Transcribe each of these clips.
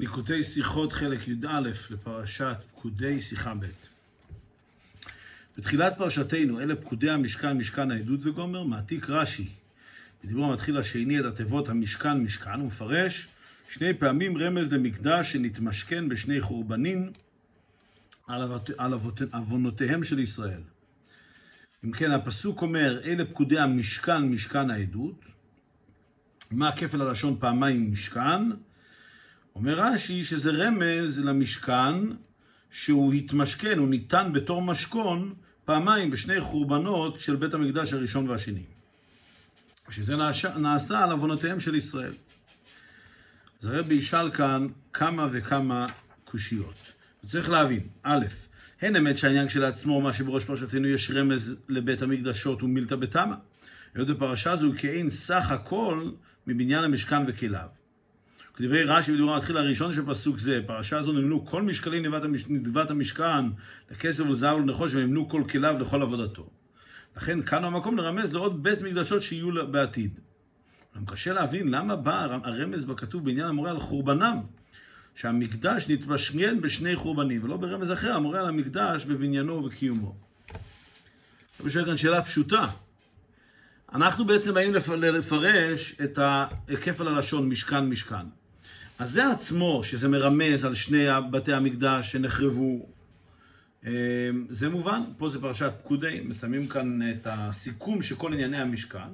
ליקוטי שיחות חלק י"א לפרשת פקודי שיחה ב'. בתחילת פרשתנו, אלה פקודי המשכן, משכן העדות וגומר, מעתיק רש"י. בדיבור המתחיל השני את התיבות המשכן, משכן, ומפרש שני פעמים רמז למקדש שנתמשכן בשני חורבנים על, עוונותיהם של ישראל. אם כן, הפסוק אומר, אלה פקודי המשכן, משכן העדות. מה כפל הלשון פעמיים משכן? אומר רש"י שזה רמז למשכן שהוא התמשכן, הוא ניתן בתור משכון פעמיים בשני חורבנות של בית המקדש הראשון והשני. שזה נעשה, נעשה על עוונותיהם של ישראל. אז הרבי ישאל כאן כמה וכמה קושיות. צריך להבין, א', הן אמת שהעניין כשלעצמו, מה שבראש פרשתנו יש רמז לבית המקדשות ומילתא בתמא. היות בפרשה זו כאין סך הכל מבניין המשכן וכליו. כדברי רש"י בדיבור המתחיל הראשון של פסוק זה, פרשה זו נמנו כל משקלי נדבת המשכן לכסף ולזהב ולנחוש ונמנו כל כליו לכל עבודתו. לכן כאן המקום לרמז לעוד בית מקדשות שיהיו בעתיד. גם קשה להבין למה בא הרמז בכתוב בעניין המורה על חורבנם, שהמקדש נתמשגן בשני חורבנים, ולא ברמז אחר המורה על המקדש בבניינו ובקיומו. אני שואל כאן שאלה פשוטה. אנחנו בעצם באים לפרש את כפל הלשון משכן משכן. אז זה עצמו, שזה מרמז על שני בתי המקדש שנחרבו, זה מובן, פה זה פרשת פקודי, מסיימים כאן את הסיכום של כל ענייני המשכן,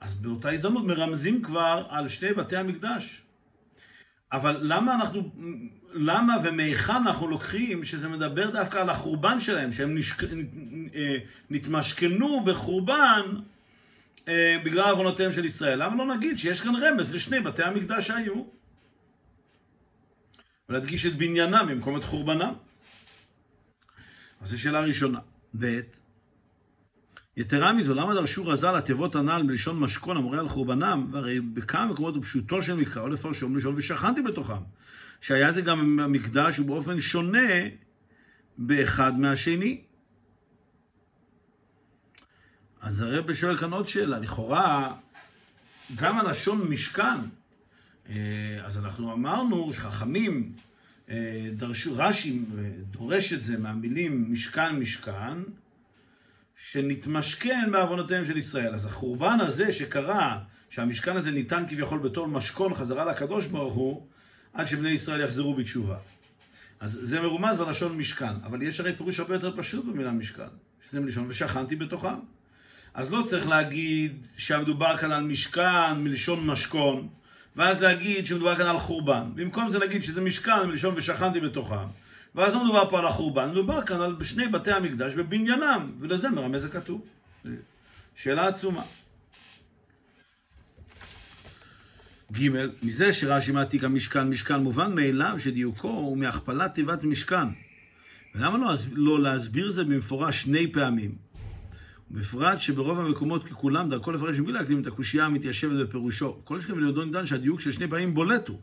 אז באותה הזדמנות מרמזים כבר על שני בתי המקדש. אבל למה אנחנו, למה ומהיכן אנחנו לוקחים שזה מדבר דווקא על החורבן שלהם, שהם נשק, נתמשכנו בחורבן בגלל עוונותיהם של ישראל? למה לא נגיד שיש כאן רמז לשני בתי המקדש שהיו? ולהדגיש את בניינם במקום את חורבנם. אז זו שאלה ראשונה. ב' יתרה מזו, למה דרשו רז"ל התיבות הנ"ל בלשון משכון המורה על חורבנם? והרי בכמה מקומות בפשוטו של מקרא, או לפרשו מלשון ושכנתי בתוכם. שהיה זה גם המקדש ובאופן שונה באחד מהשני. אז הרב שואל כאן עוד שאלה, לכאורה גם הלשון משכן, אז אנחנו אמרנו שחכמים דרשו, רש"י דורש את זה מהמילים משכן משכן, שנתמשכן בעוונותיהם של ישראל. אז החורבן הזה שקרה, שהמשכן הזה ניתן כביכול בתור משכון חזרה לקדוש ברוך הוא, עד שבני ישראל יחזרו בתשובה. אז זה מרומז בלשון משכן, אבל יש הרי פירוש הרבה יותר פשוט במילה משכן, שזה מלשון ושכנתי בתוכם. אז לא צריך להגיד שמדובר כאן על משכן מלשון משכון, ואז להגיד שמדובר כאן על חורבן. במקום זה להגיד שזה משכן מלשון ושכנתי בתוכם. ואז לא מדובר פה על החורבן, מדובר כאן על שני בתי המקדש בבניינם, ולזה מרמז הכתוב. שאלה עצומה. ג' מזה שרש"י מעתיק המשכן משכן מובן מאליו שדיוקו הוא מהכפלת תיבת משכן. ולמה לא, לא להסביר זה במפורש שני פעמים? בפרט שברוב המקומות ככולם דרכו לפרש מבלי להקדים את הקושייה המתיישבת בפירושו. כל שכם ליודו ניתן שהדיוק של שני פעמים בולט הוא.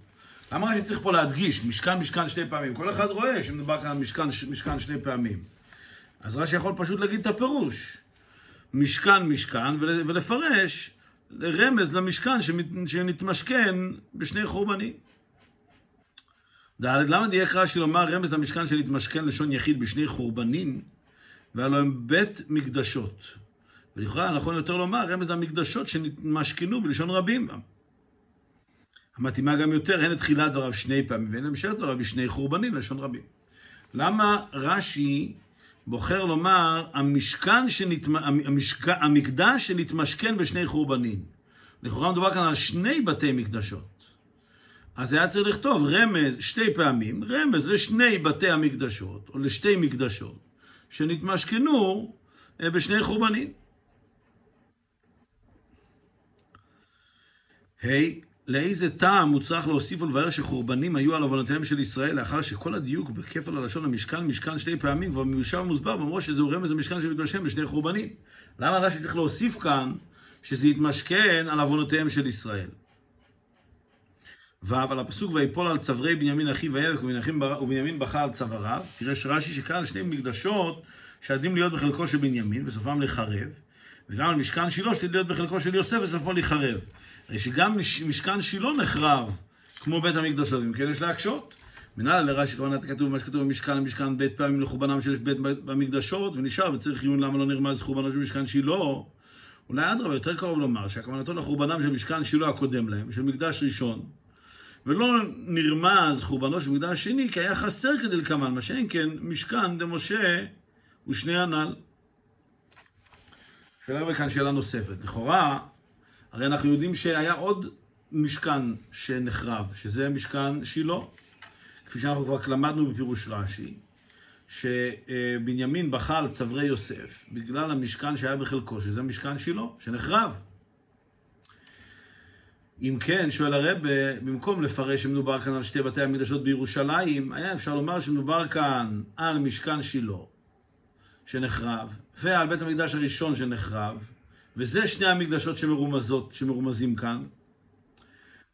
למה רק צריך פה להדגיש, משכן משכן שני פעמים? כל אחד רואה שמדובר כאן על משכן, משכן שני פעמים. אז רש"י יכול פשוט להגיד את הפירוש. משכן משכן ולפרש רמז למשכן שנתמשכן בשני חורבנים. ד' למה דייק רש"י לומר רמז למשכן שנתמשכן לשון יחיד בשני חורבנים? והלוא הם בית מקדשות. ולכאורה נכון יותר לומר רמז למקדשות שנתמשכנו בלשון רבים. המתאימה גם יותר, הן את תחילת דבריו שני פעמים, והן המשך דבריו בשני חורבנים, לשון רבים. למה רש"י בוחר לומר, המשכן שנתמ... המשכ... המקדש שנתמשכן בשני חורבנים? לכאורה מדובר כאן על שני בתי מקדשות. אז היה צריך לכתוב רמז שתי פעמים, רמז לשני בתי המקדשות, או לשתי מקדשות, שנתמשכנו בשני חורבנים. ה' hey, לאיזה טעם הוא צריך להוסיף ולבאר שחורבנים היו על עוונותיהם של ישראל לאחר שכל הדיוק בכפל הלשון המשכן משכן שתי פעמים כבר מיושב ומוסבר במורה שזהו רמז המשכן שמתגשם בשני חורבנים. למה רש"י צריך להוסיף כאן שזה יתמשכן על עוונותיהם של ישראל? ו' על הפסוק ויפול על צווארי בנימין אחיו ויבק ובנימין בכה על צוואריו, פירש רש"י על שני מקדשות שעדים להיות בחלקו של בנימין וסופם לחרב, וגם על משכן שילה שעתיד להיות בחלקו של יוסף וסופו לחרב. הרי שגם משכן שילה נחרב כמו בית המקדשות, אם כן יש להקשות. מנהל לרש"י כוונת כתוב מה שכתוב במשכן המשכן בית פעמים לחורבנם של בית במקדשות ונשאר וצריך עיון למה לא נרמז חורבנו של משכן שילה אולי אדרבה יותר קרוב לומר שהכוונתו לחורבנם של משכן שילה הקודם להם של מקדש ראשון ולא נרמז חורבנו של מקדש שני כי היה חסר כדלקמן מה שאין כן משכן דמשה ושני הנ"ל שאלה כאן שאלה נוספת לכאורה הרי אנחנו יודעים שהיה עוד משכן שנחרב, שזה משכן שילה. כפי שאנחנו כבר למדנו בפירוש רש"י, שבנימין על צווארי יוסף בגלל המשכן שהיה בחלקו, שזה משכן שילה, שנחרב. אם כן, שואל הרב, במקום לפרש שמדובר כאן על שתי בתי המקדשות בירושלים, היה אפשר לומר שמדובר כאן על משכן שילה שנחרב, ועל בית המקדש הראשון שנחרב, וזה שני המקדשות שמרומזות, שמרומזים כאן.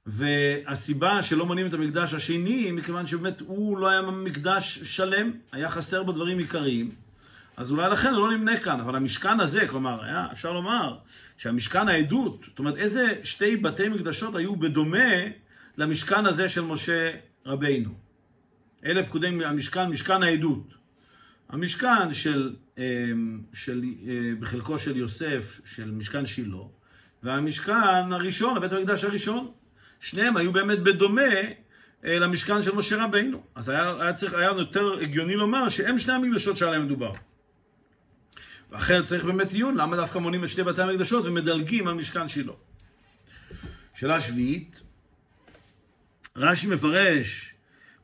והסיבה שלא מונים את המקדש השני, מכיוון שבאמת הוא לא היה מקדש שלם, היה חסר בו דברים עיקריים. אז אולי לכן הוא לא נמנה כאן, אבל המשכן הזה, כלומר, היה, אפשר לומר שהמשכן העדות, זאת אומרת, איזה שתי בתי מקדשות היו בדומה למשכן הזה של משה רבינו. אלה פקודי המשכן, משכן העדות. המשכן של, אמ, של, אה, בחלקו של יוסף, של משכן שילה, והמשכן הראשון, הבית המקדש הראשון. שניהם היו באמת בדומה אה, למשכן של משה רבינו. אז היה, היה, צריך, היה יותר הגיוני לומר שהם שני המקדשות שעליהם מדובר. ואחרת צריך באמת עיון, למה דווקא מונים את שני בתי המקדשות ומדלגים על משכן שילה. שאלה שביעית, רש"י מפרש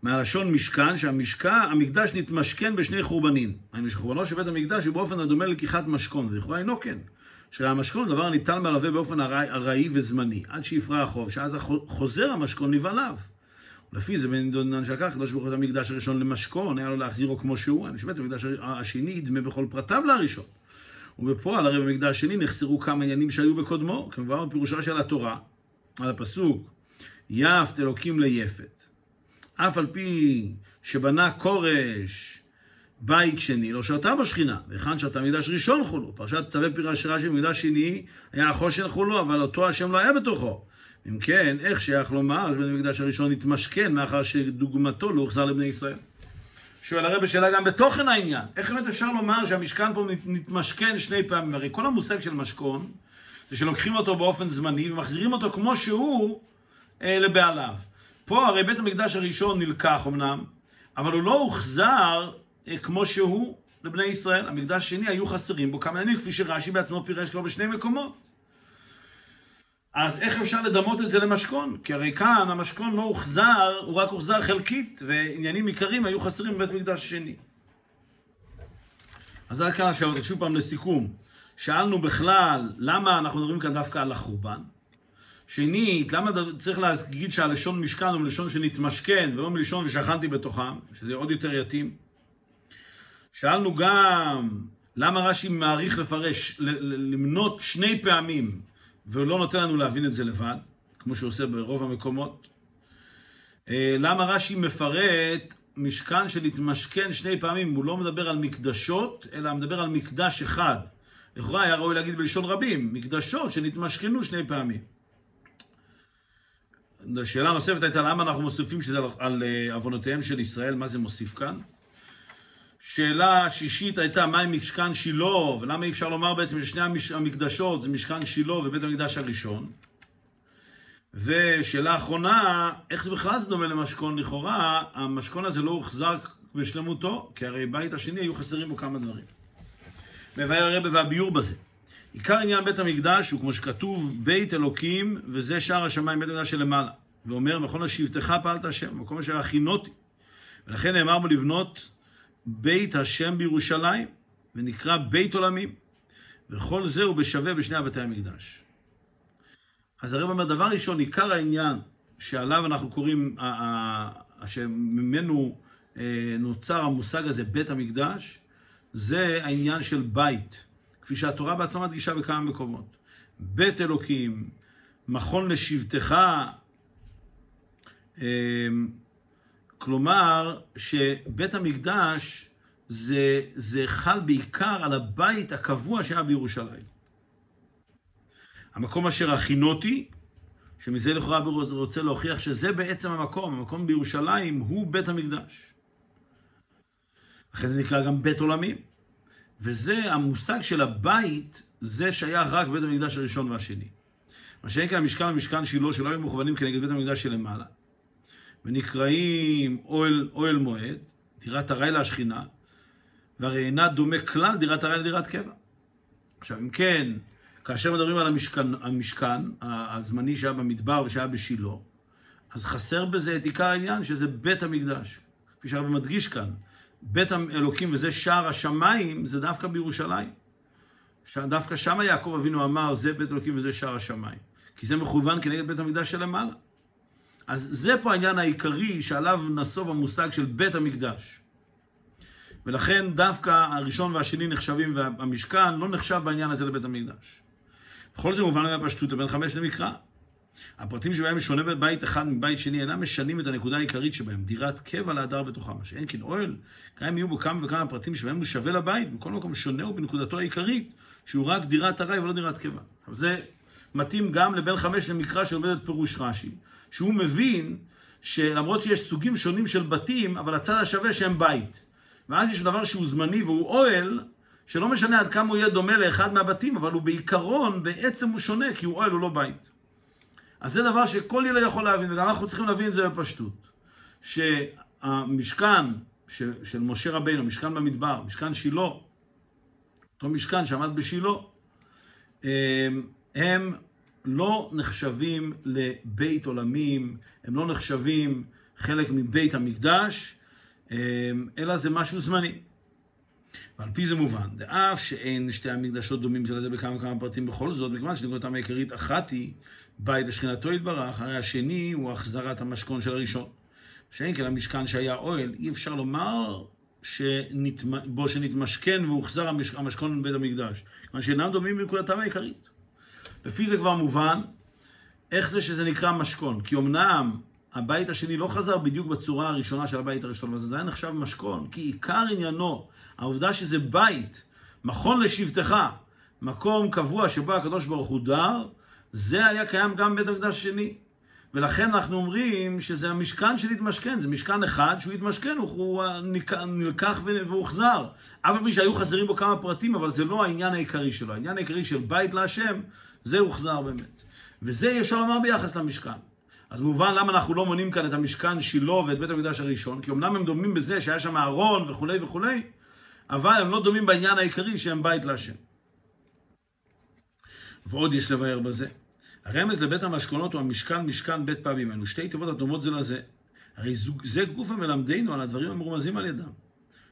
מהלשון משכן, שהמקדש נתמשכן בשני חורבנים. היינו שחורבנו של בית המקדש הוא באופן הדומה ללקיחת משכון, ולכאורה אינו כן. שהמשכון הוא דבר הניתן מלווה באופן ארעי וזמני, עד שיפרע החוב, שאז חוזר המשכון נבעליו. לפי זה בן דונן שלקח הקדוש ברוך הוא את המקדש הראשון למשכון, היה לו להחזירו כמו שהוא, אני שבית המקדש השני ידמה בכל פרטיו להראשון. ובפועל הרי במקדש השני נחסרו כמה עניינים שהיו בקודמו, כמובן בפירושה של התורה, על הפסוק, יפת אלוקים ליפת. אף על פי שבנה כורש בית שני, לא שרתה בשכינה, והיכן שרתה מקדש ראשון חולו. פרשת צווי פירש רש"י במקדש שני היה החושן חולו, אבל אותו השם לא היה בתוכו. אם כן, איך שייך לומר שבית המקדש הראשון התמשכן מאחר שדוגמתו לא הוחזר לבני ישראל? שואל הרב שאלה גם בתוכן העניין. איך באמת אפשר לומר שהמשכן פה נתמשכן שני פעמים? הרי כל המושג של משכון זה שלוקחים אותו באופן זמני ומחזירים אותו כמו שהוא אה, לבעליו. פה הרי בית המקדש הראשון נלקח אמנם, אבל הוא לא הוחזר אה, כמו שהוא לבני ישראל. המקדש השני היו חסרים בו כמה ימים, כפי שרש"י בעצמו פירש כבר בשני מקומות. אז איך אפשר לדמות את זה למשכון? כי הרי כאן המשכון לא הוחזר, הוא רק הוחזר חלקית, ועניינים עיקריים היו חסרים בבית מקדש שני. אז עד כאן השאלות, שוב פעם לסיכום. שאלנו בכלל, למה אנחנו מדברים כאן דווקא על החורבן? שנית, למה צריך להגיד שהלשון משכן הוא מלשון שנתמשכן ולא מלשון ושכנתי בתוכם, שזה עוד יותר יתאים? שאלנו גם למה רש"י מעריך לפרש, למנות שני פעמים ולא נותן לנו להבין את זה לבד, כמו שהוא עושה ברוב המקומות. אה, למה רש"י מפרט משכן שנתמשכן שני פעמים, הוא לא מדבר על מקדשות, אלא מדבר על מקדש אחד. לכאורה היה ראוי להגיד בלשון רבים, מקדשות שנתמשכנו שני פעמים. שאלה נוספת הייתה למה אנחנו מוסיפים שזה על אה, עוונותיהם של ישראל, מה זה מוסיף כאן? שאלה שישית הייתה מה עם משכן שילה, ולמה אי אפשר לומר בעצם ששני המקדשות זה משכן שילה ובית המקדש הראשון. ושאלה אחרונה, איך זה בכלל זה דומה למשכון לכאורה, המשכון הזה לא הוחזר בשלמותו, כי הרי בית השני היו חסרים בו כמה דברים. מבאר הרבה והביור בזה. עיקר עניין בית המקדש הוא כמו שכתוב בית אלוקים וזה שער השמיים בית המקדש שלמעלה. ואומר מכון השבתך פעלת השם, מקום אשר הכינותי. ולכן נאמר בו לבנות בית השם בירושלים, ונקרא בית עולמים. וכל זה הוא בשווה בשני הבתי המקדש. אז הרב אומר, דבר ראשון, עיקר העניין שעליו אנחנו קוראים, שממנו אה, נוצר המושג הזה, בית המקדש, זה העניין של בית, כפי שהתורה בעצמה מדגישה בכמה מקומות. בית אלוקים, מכון לשבטך, אה, כלומר, שבית המקדש זה, זה חל בעיקר על הבית הקבוע שהיה בירושלים. המקום אשר הכינותי, שמזה לכאורה רוצה להוכיח שזה בעצם המקום, המקום בירושלים הוא בית המקדש. לכן זה נקרא גם בית עולמים. וזה המושג של הבית, זה שייך רק בבית המקדש הראשון והשני. מה שאין כאן המשכן ומשכן שילה, שלא היו מכוונים כנגד בית המקדש שלמעלה. ונקראים אוהל, אוהל מועד, דירת ארעי להשכינה, והרי אינה דומה כלל דירת ארעי לדירת קבע. עכשיו, אם כן, כאשר מדברים על המשכן, המשכן הזמני שהיה במדבר ושהיה בשילה, אז חסר בזה את עיקר העניין, שזה בית המקדש. כפי שהרבי מדגיש כאן, בית האלוקים וזה שער השמיים, זה דווקא בירושלים. דווקא שם יעקב אבינו אמר, זה בית אלוקים וזה שער השמיים. כי זה מכוון כנגד בית המקדש שלמעלה. אז זה פה העניין העיקרי שעליו נסוב המושג של בית המקדש. ולכן דווקא הראשון והשני נחשבים והמשכן לא נחשב בעניין הזה לבית המקדש. בכל זה מובן מהפשטות לבין חמש למקרא. הפרטים שבהם שונה בין בית אחד מבית שני אינם משנים את הנקודה העיקרית שבהם, דירת קבע להדר בתוכם. מה שאין כן אוהל, גם יהיו בו כמה וכמה פרטים שבהם הוא שווה לבית, בכל מקום שונה הוא בנקודתו העיקרית, שהוא רק דירת ארעי ולא דירת קבע. אבל זה מתאים גם לבן חמש למקרא שלומד את פירוש רש"י, שהוא מבין שלמרות שיש סוגים שונים של בתים, אבל הצד השווה שהם בית. ואז יש דבר שהוא זמני והוא אוהל, שלא משנה עד כמה הוא יהיה דומה לאחד מהבתים, אבל הוא בעיקרון, בעצם הוא שונה, כי הוא אוהל, הוא לא בית. אז זה דבר שכל ילד יכול להבין, וגם אנחנו צריכים להבין את זה בפשטות. שהמשכן של, של משה רבינו, משכן במדבר, משכן שילה, אותו משכן שעמד בשילה, הם לא נחשבים לבית עולמים, הם לא נחשבים חלק מבית המקדש, אלא זה משהו זמני. ועל פי זה מובן, דאף שאין שתי המקדשות דומים זה לזה בכמה וכמה פרטים בכל זאת, מכיוון שנקודתם העיקרית אחת היא בית לשכינתו יתברך, הרי השני הוא החזרת המשכון של הראשון. שאין כן המשכן שהיה אוהל, אי אפשר לומר שנת... בו שנתמשכן והוחזר המשכון מבית המקדש. כיוון שאינם דומים בנקודתם העיקרית. לפי זה כבר מובן איך זה שזה נקרא משכון. כי אמנם הבית השני לא חזר בדיוק בצורה הראשונה של הבית הראשון, אבל זה עדיין נחשב משכון, כי עיקר עניינו, העובדה שזה בית, מכון לשבטך, מקום קבוע שבו הקדוש ברוך הוא דר, זה היה קיים גם בבית המקדש השני. ולכן אנחנו אומרים שזה המשכן של התמשכן, זה משכן אחד שהוא התמשכן, הוא נלקח והוחזר. אף פי שהיו חסרים בו כמה פרטים, אבל זה לא העניין העיקרי שלו. העניין העיקרי של בית להשם, זה הוחזר באמת. וזה אפשר לומר ביחס למשכן. אז מובן למה אנחנו לא מונים כאן את המשכן שילה ואת בית המקדש הראשון, כי אמנם הם דומים בזה שהיה שם אהרון וכולי וכולי, אבל הם לא דומים בעניין העיקרי שהם בית להשם. ועוד יש לבאר בזה. הרמז לבית המשכונות הוא המשכן משכן בית פעמים. אלו שתי תיבות הדומות זה לזה. הרי זה גוף המלמדנו על הדברים המרומזים על ידם.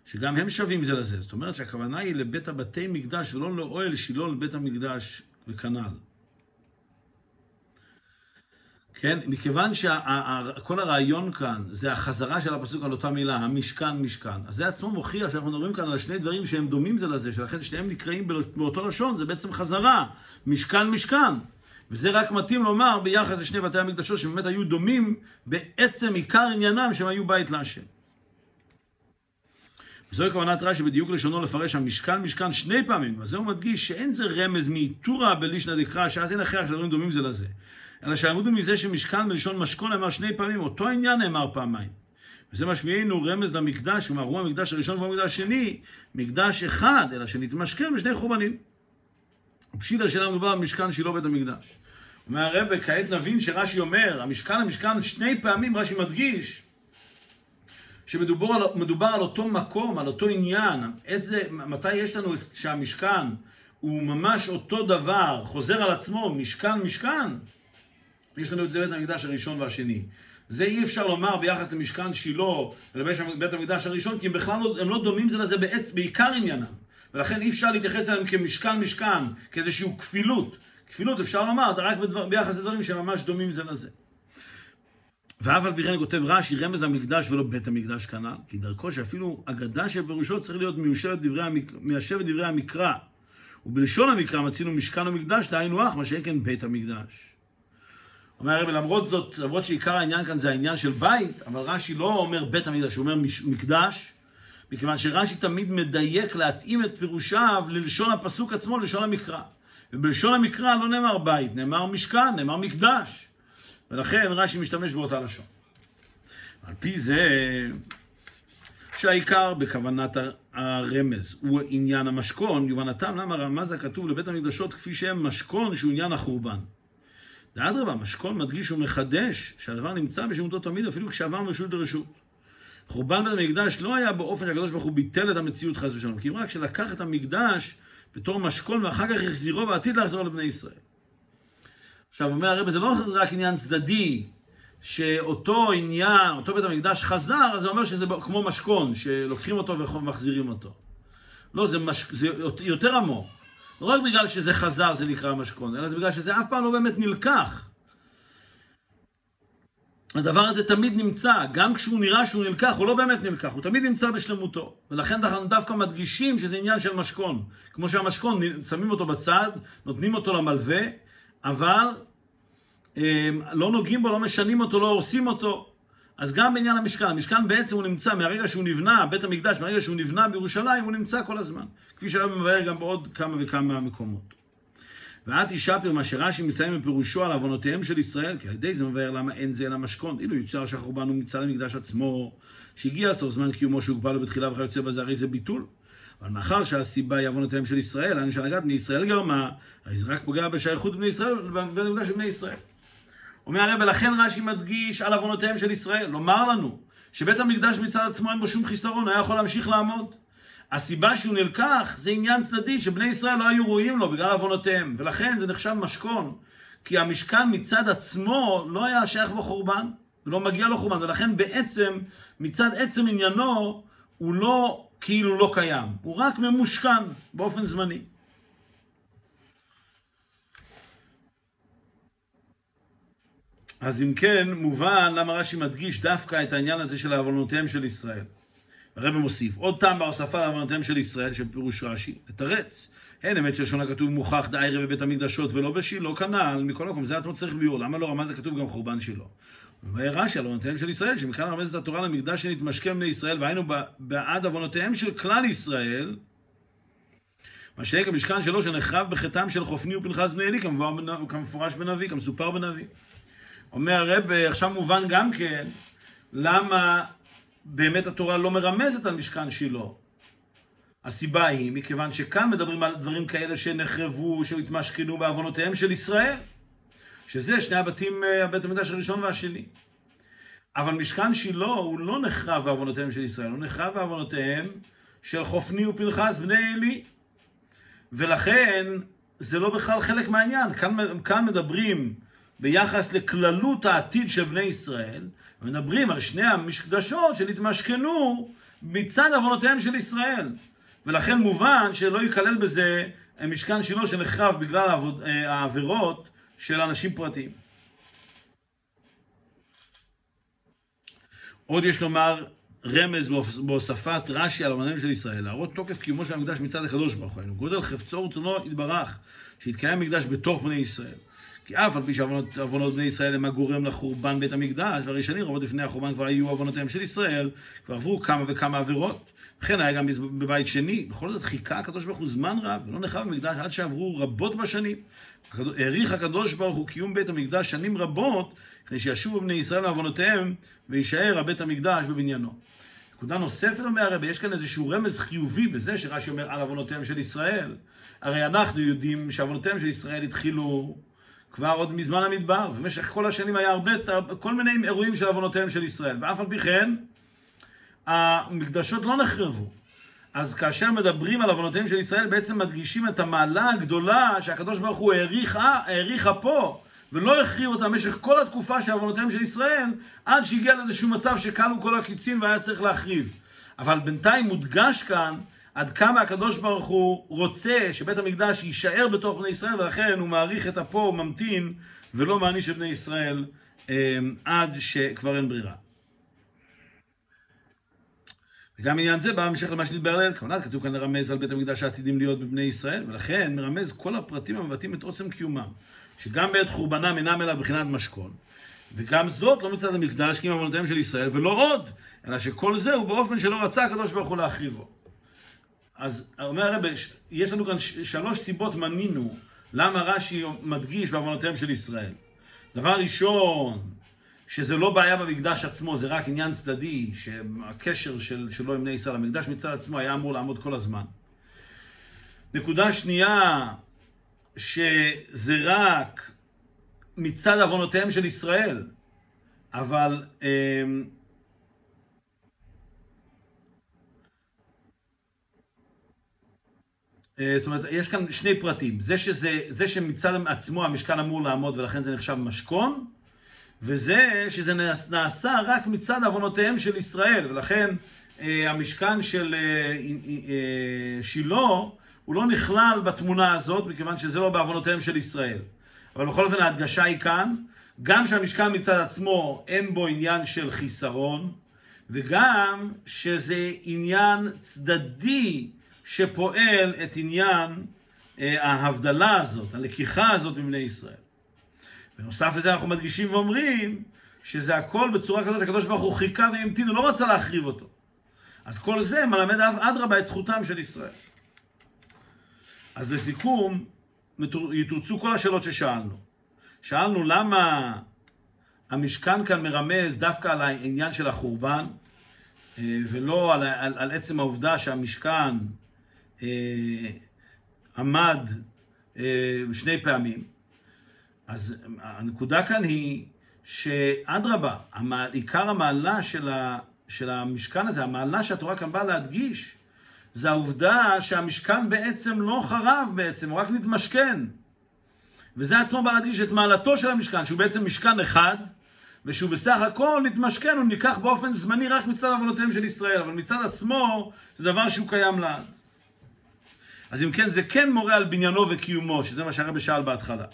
שגם הם שווים זה לזה. זאת אומרת שהכוונה היא לבית הבתי מקדש ולא לאוהל שילה לבית המקדש וכנ"ל. כן? מכיוון שכל הרעיון כאן זה החזרה של הפסוק על אותה מילה, המשכן משכן. אז זה עצמו מוכיח שאנחנו מדברים כאן על שני דברים שהם דומים זה לזה, שלכן שניהם נקראים באותו לשון, זה בעצם חזרה, משכן משכן. וזה רק מתאים לומר ביחס לשני בתי המקדשות שבאמת היו דומים בעצם עיקר עניינם שהם היו בית להשם. וזוהי כוונת רש"י בדיוק לשונו לפרש המשכן משכן שני פעמים, וזה הוא מדגיש שאין זה רמז מאיתורא בלישנא דקרא, שאז אין הכרח שדברים דומים זה לזה. אלא שעמודו מזה שמשכן בלשון משכון נאמר שני פעמים, אותו עניין נאמר פעמיים. וזה משמיענו רמז למקדש, כלומר הוא המקדש הראשון והמקדש השני, מקדש אחד, אלא שנתמשכן בשני חורבנים. פשיטא שלנו מדובר במשכן שילה בית המקדש. אומר הרבה, כעת נבין שרש"י אומר, המשכן המשכן שני פעמים רש"י מדגיש שמדובר על, על אותו מקום, על אותו עניין, איזה, מתי יש לנו שהמשכן הוא ממש אותו דבר, חוזר על עצמו, משכן משכן, יש לנו את זה בית המקדש הראשון והשני. זה אי אפשר לומר ביחס למשכן שילה ולבית המקדש הראשון, כי הם בכלל לא, הם לא דומים זה לזה בעצ, בעיקר עניינם. ולכן אי אפשר להתייחס אליהם כמשכן משכן, כאיזושהי כפילות. כפילות אפשר לומר, רק בדבר, ביחס לדברים שממש דומים זה לזה. ואף על פי כן כותב רש"י, רמז המקדש ולא בית המקדש כנ"ל, כי דרכו שאפילו אגדה שפירושו צריך להיות מיושבת דברי, המק... דברי המקרא. ובלשון המקרא מצינו משכן המקדש, דהיינו אח, מה שאין כן בית המקדש. אומר הרב, למרות זאת, למרות שעיקר העניין כאן זה העניין של בית, אבל רש"י לא אומר בית המקדש, הוא אומר מקדש, מכיוון שרש"י תמיד מדייק להתאים את פירושיו ללשון הפסוק עצמו, ללשון המקרא. ובלשון המקרא לא נאמר בית, נאמר משכן, נאמר מקדש. ולכן רש"י משתמש באותה לשון. על פי זה, שהעיקר בכוונת הרמז הוא עניין המשכון, יובנתם למה רמז הכתוב לבית המקדשות כפי שהם משכון שהוא עניין החורבן. ואדרבה, משכון מדגיש ומחדש שהדבר נמצא בשימותו תמיד אפילו כשעבר מרשות לרשות. חורבן בית המקדש לא היה באופן שהקדוש ברוך הוא ביטל את המציאות חס ושלום, כי רק שלקח את המקדש בתור משכון ואחר כך החזירו ועתיד לחזור לבני ישראל. עכשיו אומר הרב, זה לא רק עניין צדדי, שאותו עניין, אותו בית המקדש חזר, אז זה אומר שזה כמו משכון, שלוקחים אותו ומחזירים אותו. לא, זה, מש... זה יותר עמוק. לא רק בגלל שזה חזר זה נקרא משכון, אלא זה בגלל שזה אף פעם לא באמת נלקח. הדבר הזה תמיד נמצא, גם כשהוא נראה שהוא נלקח, הוא לא באמת נלקח, הוא תמיד נמצא בשלמותו. ולכן אנחנו דווקא מדגישים שזה עניין של משכון. כמו שהמשכון, שמים אותו בצד, נותנים אותו למלווה, אבל הם, לא נוגעים בו, לא משנים אותו, לא הורסים אותו. אז גם בעניין המשכן, המשכן בעצם הוא נמצא מהרגע שהוא נבנה, בית המקדש, מהרגע שהוא נבנה בירושלים, הוא נמצא כל הזמן. כפי שהרב מבאר גם בעוד כמה וכמה מקומות. ואת ישפר מה שרש"י מסיים בפירושו על עוונותיהם של ישראל, כי על ידי זה מבאר למה אין זה אלא משכון. אילו יוצר שהחורבן הוא מצד המקדש עצמו, שהגיע הסוף זמן קיומו שהוגבל לו בתחילה וכיוצא בזה, הרי זה ביטול. אבל מאחר שהסיבה היא עוונותיהם של ישראל, אני שהנהגת בני ישראל גרמה, הרי זה רק פוגע בשייכות בני ישראל, המקדש של בני ישראל. אומר הרב, ולכן רש"י מדגיש על עוונותיהם של ישראל, לומר לנו שבית המקדש מצד עצמו אין בו שום חיסרון, היה יכול להמשיך לעמוד. הסיבה שהוא נלקח זה עניין צדדי, שבני ישראל לא היו ראויים לו בגלל עוונותיהם, ולכן זה נחשב משכון, כי המשכן מצד עצמו לא היה שייך בחורבן, ולא מגיע לו חורבן, ולכן בעצם, מצד עצם עניינו, הוא לא כאילו לא קיים, הוא רק ממושכן באופן זמני. אז אם כן, מובן למה רש"י מדגיש דווקא את העניין הזה של עוונותיהם של ישראל. הרב מוסיף, עוד טעם בהוספה לעוונותיהם של ישראל, שפירוש רש"י, לתרץ. הן אמת שלשון הכתוב מוכח דאיירה בבית המקדשות ולא בשילה, כנ"ל, מכל מקום, זה אתה צריך ביור. למה לא רמז הכתוב גם חורבן שילה? אומר רש"י על עוונותיהם של ישראל, שמכאן רמזת התורה למקדש שנתמשכם בני ישראל, והיינו בעד עוונותיהם של כלל ישראל, מה שיהיה כמשכן שלו שנחרב בחטאם של חופני ופנחס בני אלי, כמפורש בנביא, כמסופר בנביא. אומר הרב, עכשיו מובן גם כן, למה באמת התורה לא מרמזת על משכן שילה. הסיבה היא, מכיוון שכאן מדברים על דברים כאלה שנחרבו, שהתמשכנו בעוונותיהם של ישראל, שזה שני הבתים, אה, הבית המקדש הראשון והשני. אבל משכן שילה הוא לא נחרב בעוונותיהם של ישראל, הוא נחרב בעוונותיהם של חופני ופנחס בני עלי. ולכן זה לא בכלל חלק מהעניין. כאן, כאן מדברים ביחס לכללות העתיד של בני ישראל, מדברים על שני המקדשות שנתמשכנו מצד עוונותיהם של ישראל. ולכן מובן שלא ייכלל בזה משכן שילה שנחרב בגלל אה, העבירות של אנשים פרטיים. עוד יש לומר רמז בהוספת רש"י על עוונותיהם של ישראל, להראות תוקף קיומו של המקדש מצד הקדוש ברוך הוא, גודל חפצו ורצונו יתברך, שהתקיים מקדש בתוך בני ישראל. כי אף על פי שעוונות בני ישראל הם הגורם לחורבן בית המקדש, והראשונים רבות לפני החורבן כבר היו עוונותיהם של ישראל, כבר עברו כמה וכמה עבירות. וכן היה גם בבית שני, בכל זאת חיכה הקדוש ברוך הוא זמן רב, ולא נחרב במקדש עד שעברו רבות בשנים. העריך הקדוש ברוך הוא קיום בית המקדש שנים רבות, כדי שישובו בני ישראל לעוונותיהם, ויישאר הבית המקדש בבניינו. נקודה נוספת אומר הרבי, יש כאן איזשהו רמז חיובי בזה שרש"י אומר על עוונותיהם של ישראל. הרי אנחנו יודעים שעוונותיהם של ישראל התחילו כבר עוד מזמן המדבר, במשך כל השנים היה הרבה, כל מיני אירועים של עוונותיהם של ישראל, ואף על פי כן, המקדשות לא נחרבו. אז כאשר מדברים על עוונותיהם של ישראל, בעצם מדגישים את המעלה הגדולה שהקדוש ברוך הוא העריכה, העריכה פה, ולא הכריעו אותה במשך כל התקופה של עוונותיהם של ישראל, עד שהגיע לאיזשהו מצב שכלו כל הקיצים והיה צריך להחריב. אבל בינתיים מודגש כאן עד כמה הקדוש ברוך הוא רוצה שבית המקדש יישאר בתוך בני ישראל, ולכן הוא מעריך את הפה, ממתין, ולא מעניש את בני ישראל אה, עד שכבר אין ברירה. וגם עניין זה בא במשך למה שנדבר עליהם, כמובן כתוב כאן לרמז על בית המקדש העתידים להיות בבני ישראל, ולכן מרמז כל הפרטים המבטאים את עוצם קיומם, שגם בעת חורבנם אינם אלא בחינת משכון, וגם זאת לא מצד המקדש כי הם של ישראל, ולא עוד, אלא שכל זה הוא באופן שלא רצה הקדוש ברוך הוא להחריבו. אז אומר הרב, יש לנו כאן שלוש סיבות מנינו למה רש"י מדגיש בעוונותיהם של ישראל. דבר ראשון, שזה לא בעיה במקדש עצמו, זה רק עניין צדדי, שהקשר של, שלו עם בני ישראל, המקדש מצד עצמו היה אמור לעמוד כל הזמן. נקודה שנייה, שזה רק מצד עוונותיהם של ישראל, אבל אמ, אה, זאת אומרת, יש כאן שני פרטים. זה, שזה, זה שמצד עצמו המשכן אמור לעמוד ולכן זה נחשב משכון, וזה שזה נעשה רק מצד עוונותיהם של ישראל, ולכן אה, המשכן של אה, אה, שילה הוא לא נכלל בתמונה הזאת, מכיוון שזה לא בעוונותיהם של ישראל. אבל בכל אופן ההדגשה היא כאן, גם שהמשכן מצד עצמו אין בו עניין של חיסרון, וגם שזה עניין צדדי שפועל את עניין אה, ההבדלה הזאת, הלקיחה הזאת מבני ישראל. בנוסף לזה אנחנו מדגישים ואומרים שזה הכל בצורה כזאת הקדוש ברוך הוא חיכה והמתין, הוא לא רצה להחריב אותו. אז כל זה מלמד אדרבה את זכותם של ישראל. אז לסיכום, יתורצו כל השאלות ששאלנו. שאלנו למה המשכן כאן מרמז דווקא על העניין של החורבן, אה, ולא על, על, על עצם העובדה שהמשכן עמד אה, שני פעמים. אז הנקודה כאן היא שאדרבה, עיקר המעלה של, ה, של המשכן הזה, המעלה שהתורה כאן באה להדגיש, זה העובדה שהמשכן בעצם לא חרב בעצם, הוא רק מתמשכן. וזה עצמו בא להדגיש את מעלתו של המשכן, שהוא בעצם משכן אחד, ושהוא בסך הכל מתמשכן, הוא ניקח באופן זמני רק מצד עוונותיהם של ישראל, אבל מצד עצמו זה דבר שהוא קיים לעד. אז אם כן, זה כן מורה על בניינו וקיומו, שזה מה שהרבא שאל בהתחלה.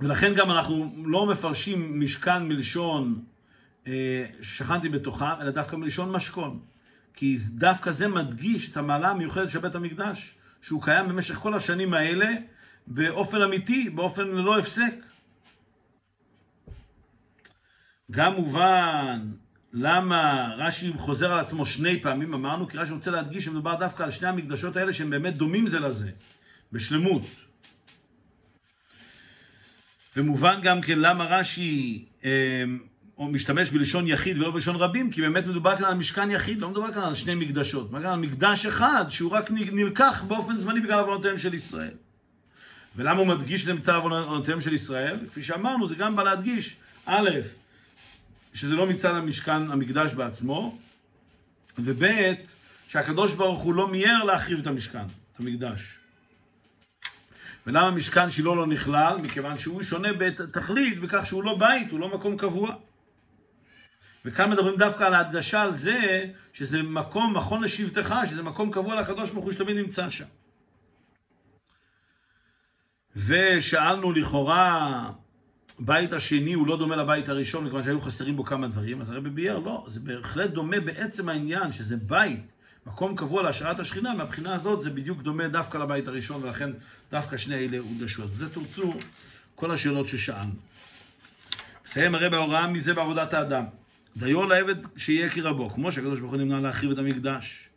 ולכן גם אנחנו לא מפרשים משכן מלשון אה, שכנתי בתוכם, אלא דווקא מלשון משכון. כי דווקא זה מדגיש את המעלה המיוחדת של בית המקדש, שהוא קיים במשך כל השנים האלה באופן אמיתי, באופן ללא הפסק. גם מובן למה רש"י חוזר על עצמו שני פעמים, אמרנו, כי רש"י רוצה להדגיש שמדובר דווקא על שני המקדשות האלה שהם באמת דומים זה לזה, בשלמות. ומובן גם כן למה רש"י אה, משתמש בלשון יחיד ולא בלשון רבים, כי באמת מדובר כאן על משכן יחיד, לא מדובר כאן על שני מקדשות, מדובר כאן על מקדש אחד שהוא רק נלקח באופן זמני בגלל עוונותיהם של ישראל. ולמה הוא מדגיש את זה מצד עוונותיהם של ישראל? כפי שאמרנו, זה גם בא להדגיש, א', שזה לא מצד המשכן, המקדש בעצמו, וב', שהקדוש ברוך הוא לא מיהר להחריב את המשכן, את המקדש. ולמה משכן שילה לא נכלל? מכיוון שהוא שונה בתכלית בכך שהוא לא בית, הוא לא מקום קבוע. וכאן מדברים דווקא על ההדגשה על זה שזה מקום, מכון לשבטך, שזה מקום קבוע לקדוש ברוך הוא שתמיד נמצא שם. ושאלנו לכאורה, בית השני הוא לא דומה לבית הראשון, מכיוון שהיו חסרים בו כמה דברים, אז הרבי ביאר, לא, זה בהחלט דומה בעצם העניין, שזה בית, מקום קבוע להשראת השכינה, מהבחינה הזאת זה בדיוק דומה דווקא לבית הראשון, ולכן דווקא שני אלה הודגשו. אז בזה תורצו כל השאלות ששאלנו. מסיים הרי בהוראה מזה בעבודת האדם. דיו לעבד שיהיה כרבו, כמו שהקדוש ברוך הוא נמנע להחריב את המקדש.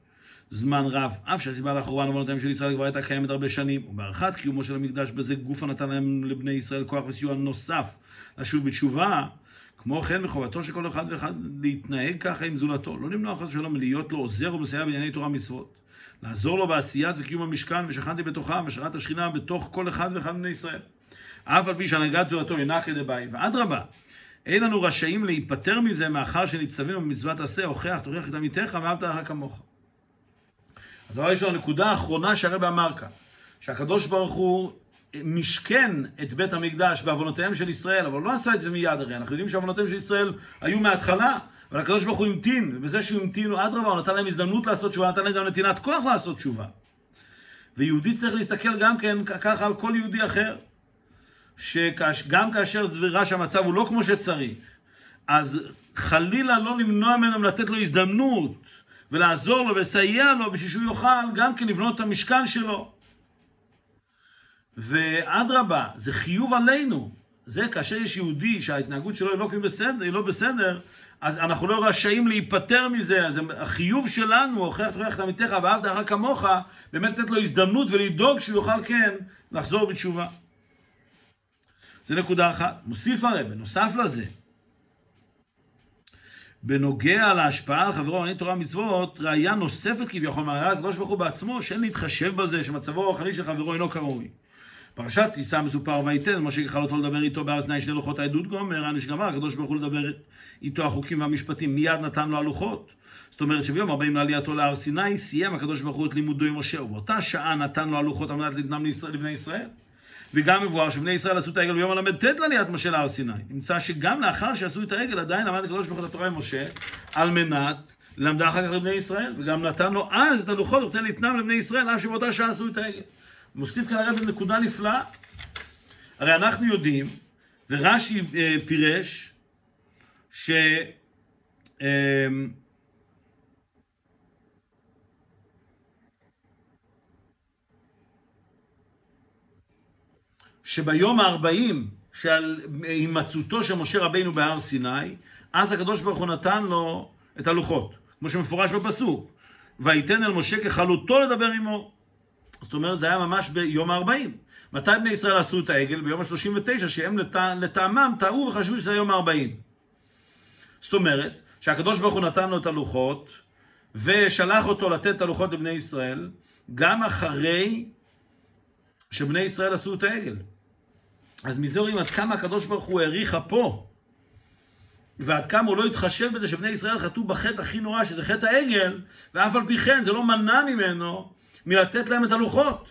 זמן רב, אף שהסיבה לחורבן עוונותיהם של ישראל כבר הייתה קיימת הרבה שנים, ובהארכת קיומו של המקדש בזה גופה נתן להם לבני ישראל כוח וסיוע נוסף לשוב בתשובה, כמו כן מחובתו של כל אחד ואחד להתנהג ככה עם זולתו, לא למנוע חס ושלום להיות לו עוזר ומסייע בענייני תורה ומצוות. לעזור לו בעשיית וקיום המשכן, ושכנתי בתוכם, ושרת השכינה בתוך כל אחד ואחד מבני ישראל. אף על פי שהנהגת זולתו אינה כדבעי, ואדרבה, אין לנו רשאים להיפטר מזה מאחר שנצטווינו במצוות עשה, הוכח, תוכיח את עמיתך ואהבת לך כמוך. אז דבר ראשון, הנקודה האחרונה שהרבא אמר כאן, שהקדוש ברוך הוא משכן את בית המקדש בעוונותיהם של ישראל, אבל לא עשה את זה מיד הרי, אנחנו יודעים שעוונותיהם של ישראל היו מההתחלה, אבל הקדוש ברוך הוא המתין, ובזה שהוא המתין, אדרבה, הוא נתן להם הזדמנות לעשות תשובה, נתן להם גם נתינת כוח לעשות תשובה. ויהודי צריך להסתכל גם כן ככה על כל יהודי אחר. שגם כאשר דברה שהמצב הוא לא כמו שצריך, אז חלילה לא למנוע ממנו לתת לו הזדמנות ולעזור לו ולסייע לו בשביל שהוא יוכל גם כן לבנות את המשכן שלו. ואדרבה, זה חיוב עלינו. זה כאשר יש יהודי שההתנהגות שלו היא לא, בסדר, היא לא בסדר, אז אנחנו לא רשאים להיפטר מזה, אז החיוב שלנו, הוכיח תוכיח את עמיתך ואהבת אחר כמוך, באמת לתת לו הזדמנות ולדאוג שהוא יוכל כן לחזור בתשובה. זה נקודה אחת. מוסיף הרי, בנוסף לזה, בנוגע להשפעה על חברו עני תורה ומצוות, ראיה נוספת כביכול מהראיה הקדוש ברוך הוא בעצמו, שאין להתחשב בזה, שמצבו הרוחני של חברו אינו כראוי. פרשת תישא מסופר ויתן, משה ככלותו לדבר איתו בהר סיני שני לוחות העדות גומר, היה נשגבר, הקדוש ברוך הוא לדבר איתו החוקים והמשפטים, מיד נתן לו הלוחות. זאת אומרת שביום 40 לעלייתו להר סיני, סיים הקדוש ברוך הוא את לימודו עם משה, ובאותה שעה נתן לו הלוחות על מנת לבני ישראל. וגם מבואר שבני ישראל עשו את העגל ביום הל"ט לעליית משה להר סיני. נמצא שגם לאחר שעשו את העגל עדיין למד הקדוש ברוך הוא התורה עם משה, על מנת למדה אחר כך לבני ישראל, וגם נתן לו אז את הלוחות, נותן לתנם לבני ישראל, אף שבאותה שעה עשו את העגל. מוסיף כאן הרב נקודה נפלאה. הרי אנחנו יודעים, ורש"י אה, פירש, ש... שביום הארבעים של הימצאותו של משה רבינו בהר סיני, אז הקדוש ברוך הוא נתן לו את הלוחות, כמו שמפורש בפסוק. ויתן אל משה ככלותו לדבר עמו. זאת אומרת, זה היה ממש ביום הארבעים. מתי בני ישראל עשו את העגל? ביום השלושים ותשע, שהם לטעמם טעו וחשבו שזה יום הארבעים. זאת אומרת, שהקדוש ברוך הוא נתן לו את הלוחות, ושלח אותו לתת את הלוחות לבני ישראל, גם אחרי שבני ישראל עשו את העגל. אז מזה רואים עד כמה הקדוש ברוך הוא העריך אפו, ועד כמה הוא לא התחשב בזה שבני ישראל חטאו בחטא הכי נורא, שזה חטא העגל, ואף על פי כן זה לא מנע ממנו מלתת להם את הלוחות.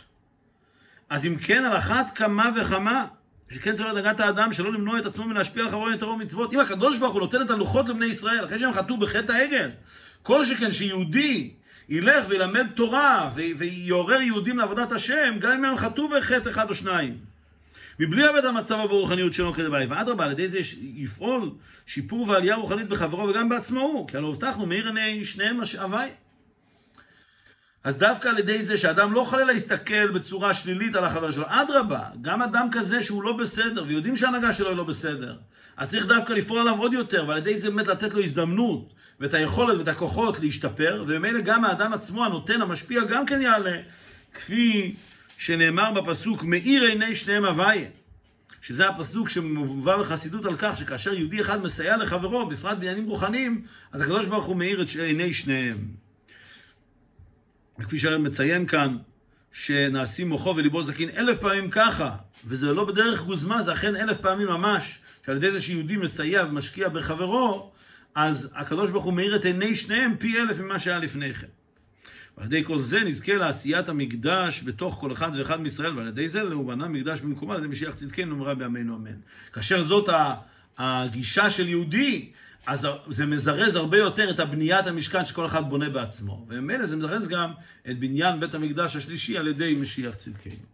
אז אם כן, על אחת כמה וכמה, שכן צריך לדאגת האדם שלא למנוע את עצמו מלהשפיע על חברו יותר מצוות. אם הקדוש ברוך הוא נותן את הלוחות לבני ישראל, אחרי שהם חטאו בחטא העגל, כל שכן שיהודי ילך וילמד תורה ויעורר יהודים לעבודת השם, גם אם הם חטאו בחטא אחד או שניים. מבלי לאבד המצב ברוחניות שלו כדבעי, ואדרבה, על ידי זה יפעול שיפור ועלייה רוחנית בחברו וגם בעצמו הוא, כי הלא הבטחנו מאיר עיני שניהם משאבי. אז דווקא על ידי זה שאדם לא חלילה יסתכל בצורה שלילית על החבר שלו, אדרבה, גם אדם כזה שהוא לא בסדר, ויודעים שההנהגה שלו היא לא בסדר, אז צריך דווקא לפעול עליו עוד יותר, ועל ידי זה באמת לתת לו הזדמנות, ואת היכולת ואת הכוחות להשתפר, וממילא גם האדם עצמו, הנותן, המשפיע, גם כן יעלה, כפי שנאמר בפסוק, מאיר עיני שניהם הוויה. שזה הפסוק שמובא בחסידות על כך שכאשר יהודי אחד מסייע לחברו, בפרט בעניינים רוחניים, אז הקדוש ברוך הוא מאיר את עיני שניהם. וכפי מציין כאן, שנעשים מוחו וליבו זקין אלף פעמים ככה, וזה לא בדרך גוזמה, זה אכן אלף פעמים ממש, שעל ידי זה שיהודי מסייע ומשקיע בחברו, אז הקדוש ברוך הוא מאיר את עיני שניהם פי אלף ממה שהיה לפני כן. ועל ידי כל זה נזכה לעשיית המקדש בתוך כל אחד ואחד מישראל, ועל ידי זה הוא בנה מקדש במקומה על ידי משיח צדקנו נאמרה בימינו אמן. כאשר זאת הגישה של יהודי, אז זה מזרז הרבה יותר את הבניית המשכן שכל אחד בונה בעצמו. וממילא זה מזרז גם את בניין בית המקדש השלישי על ידי משיח צדקנו.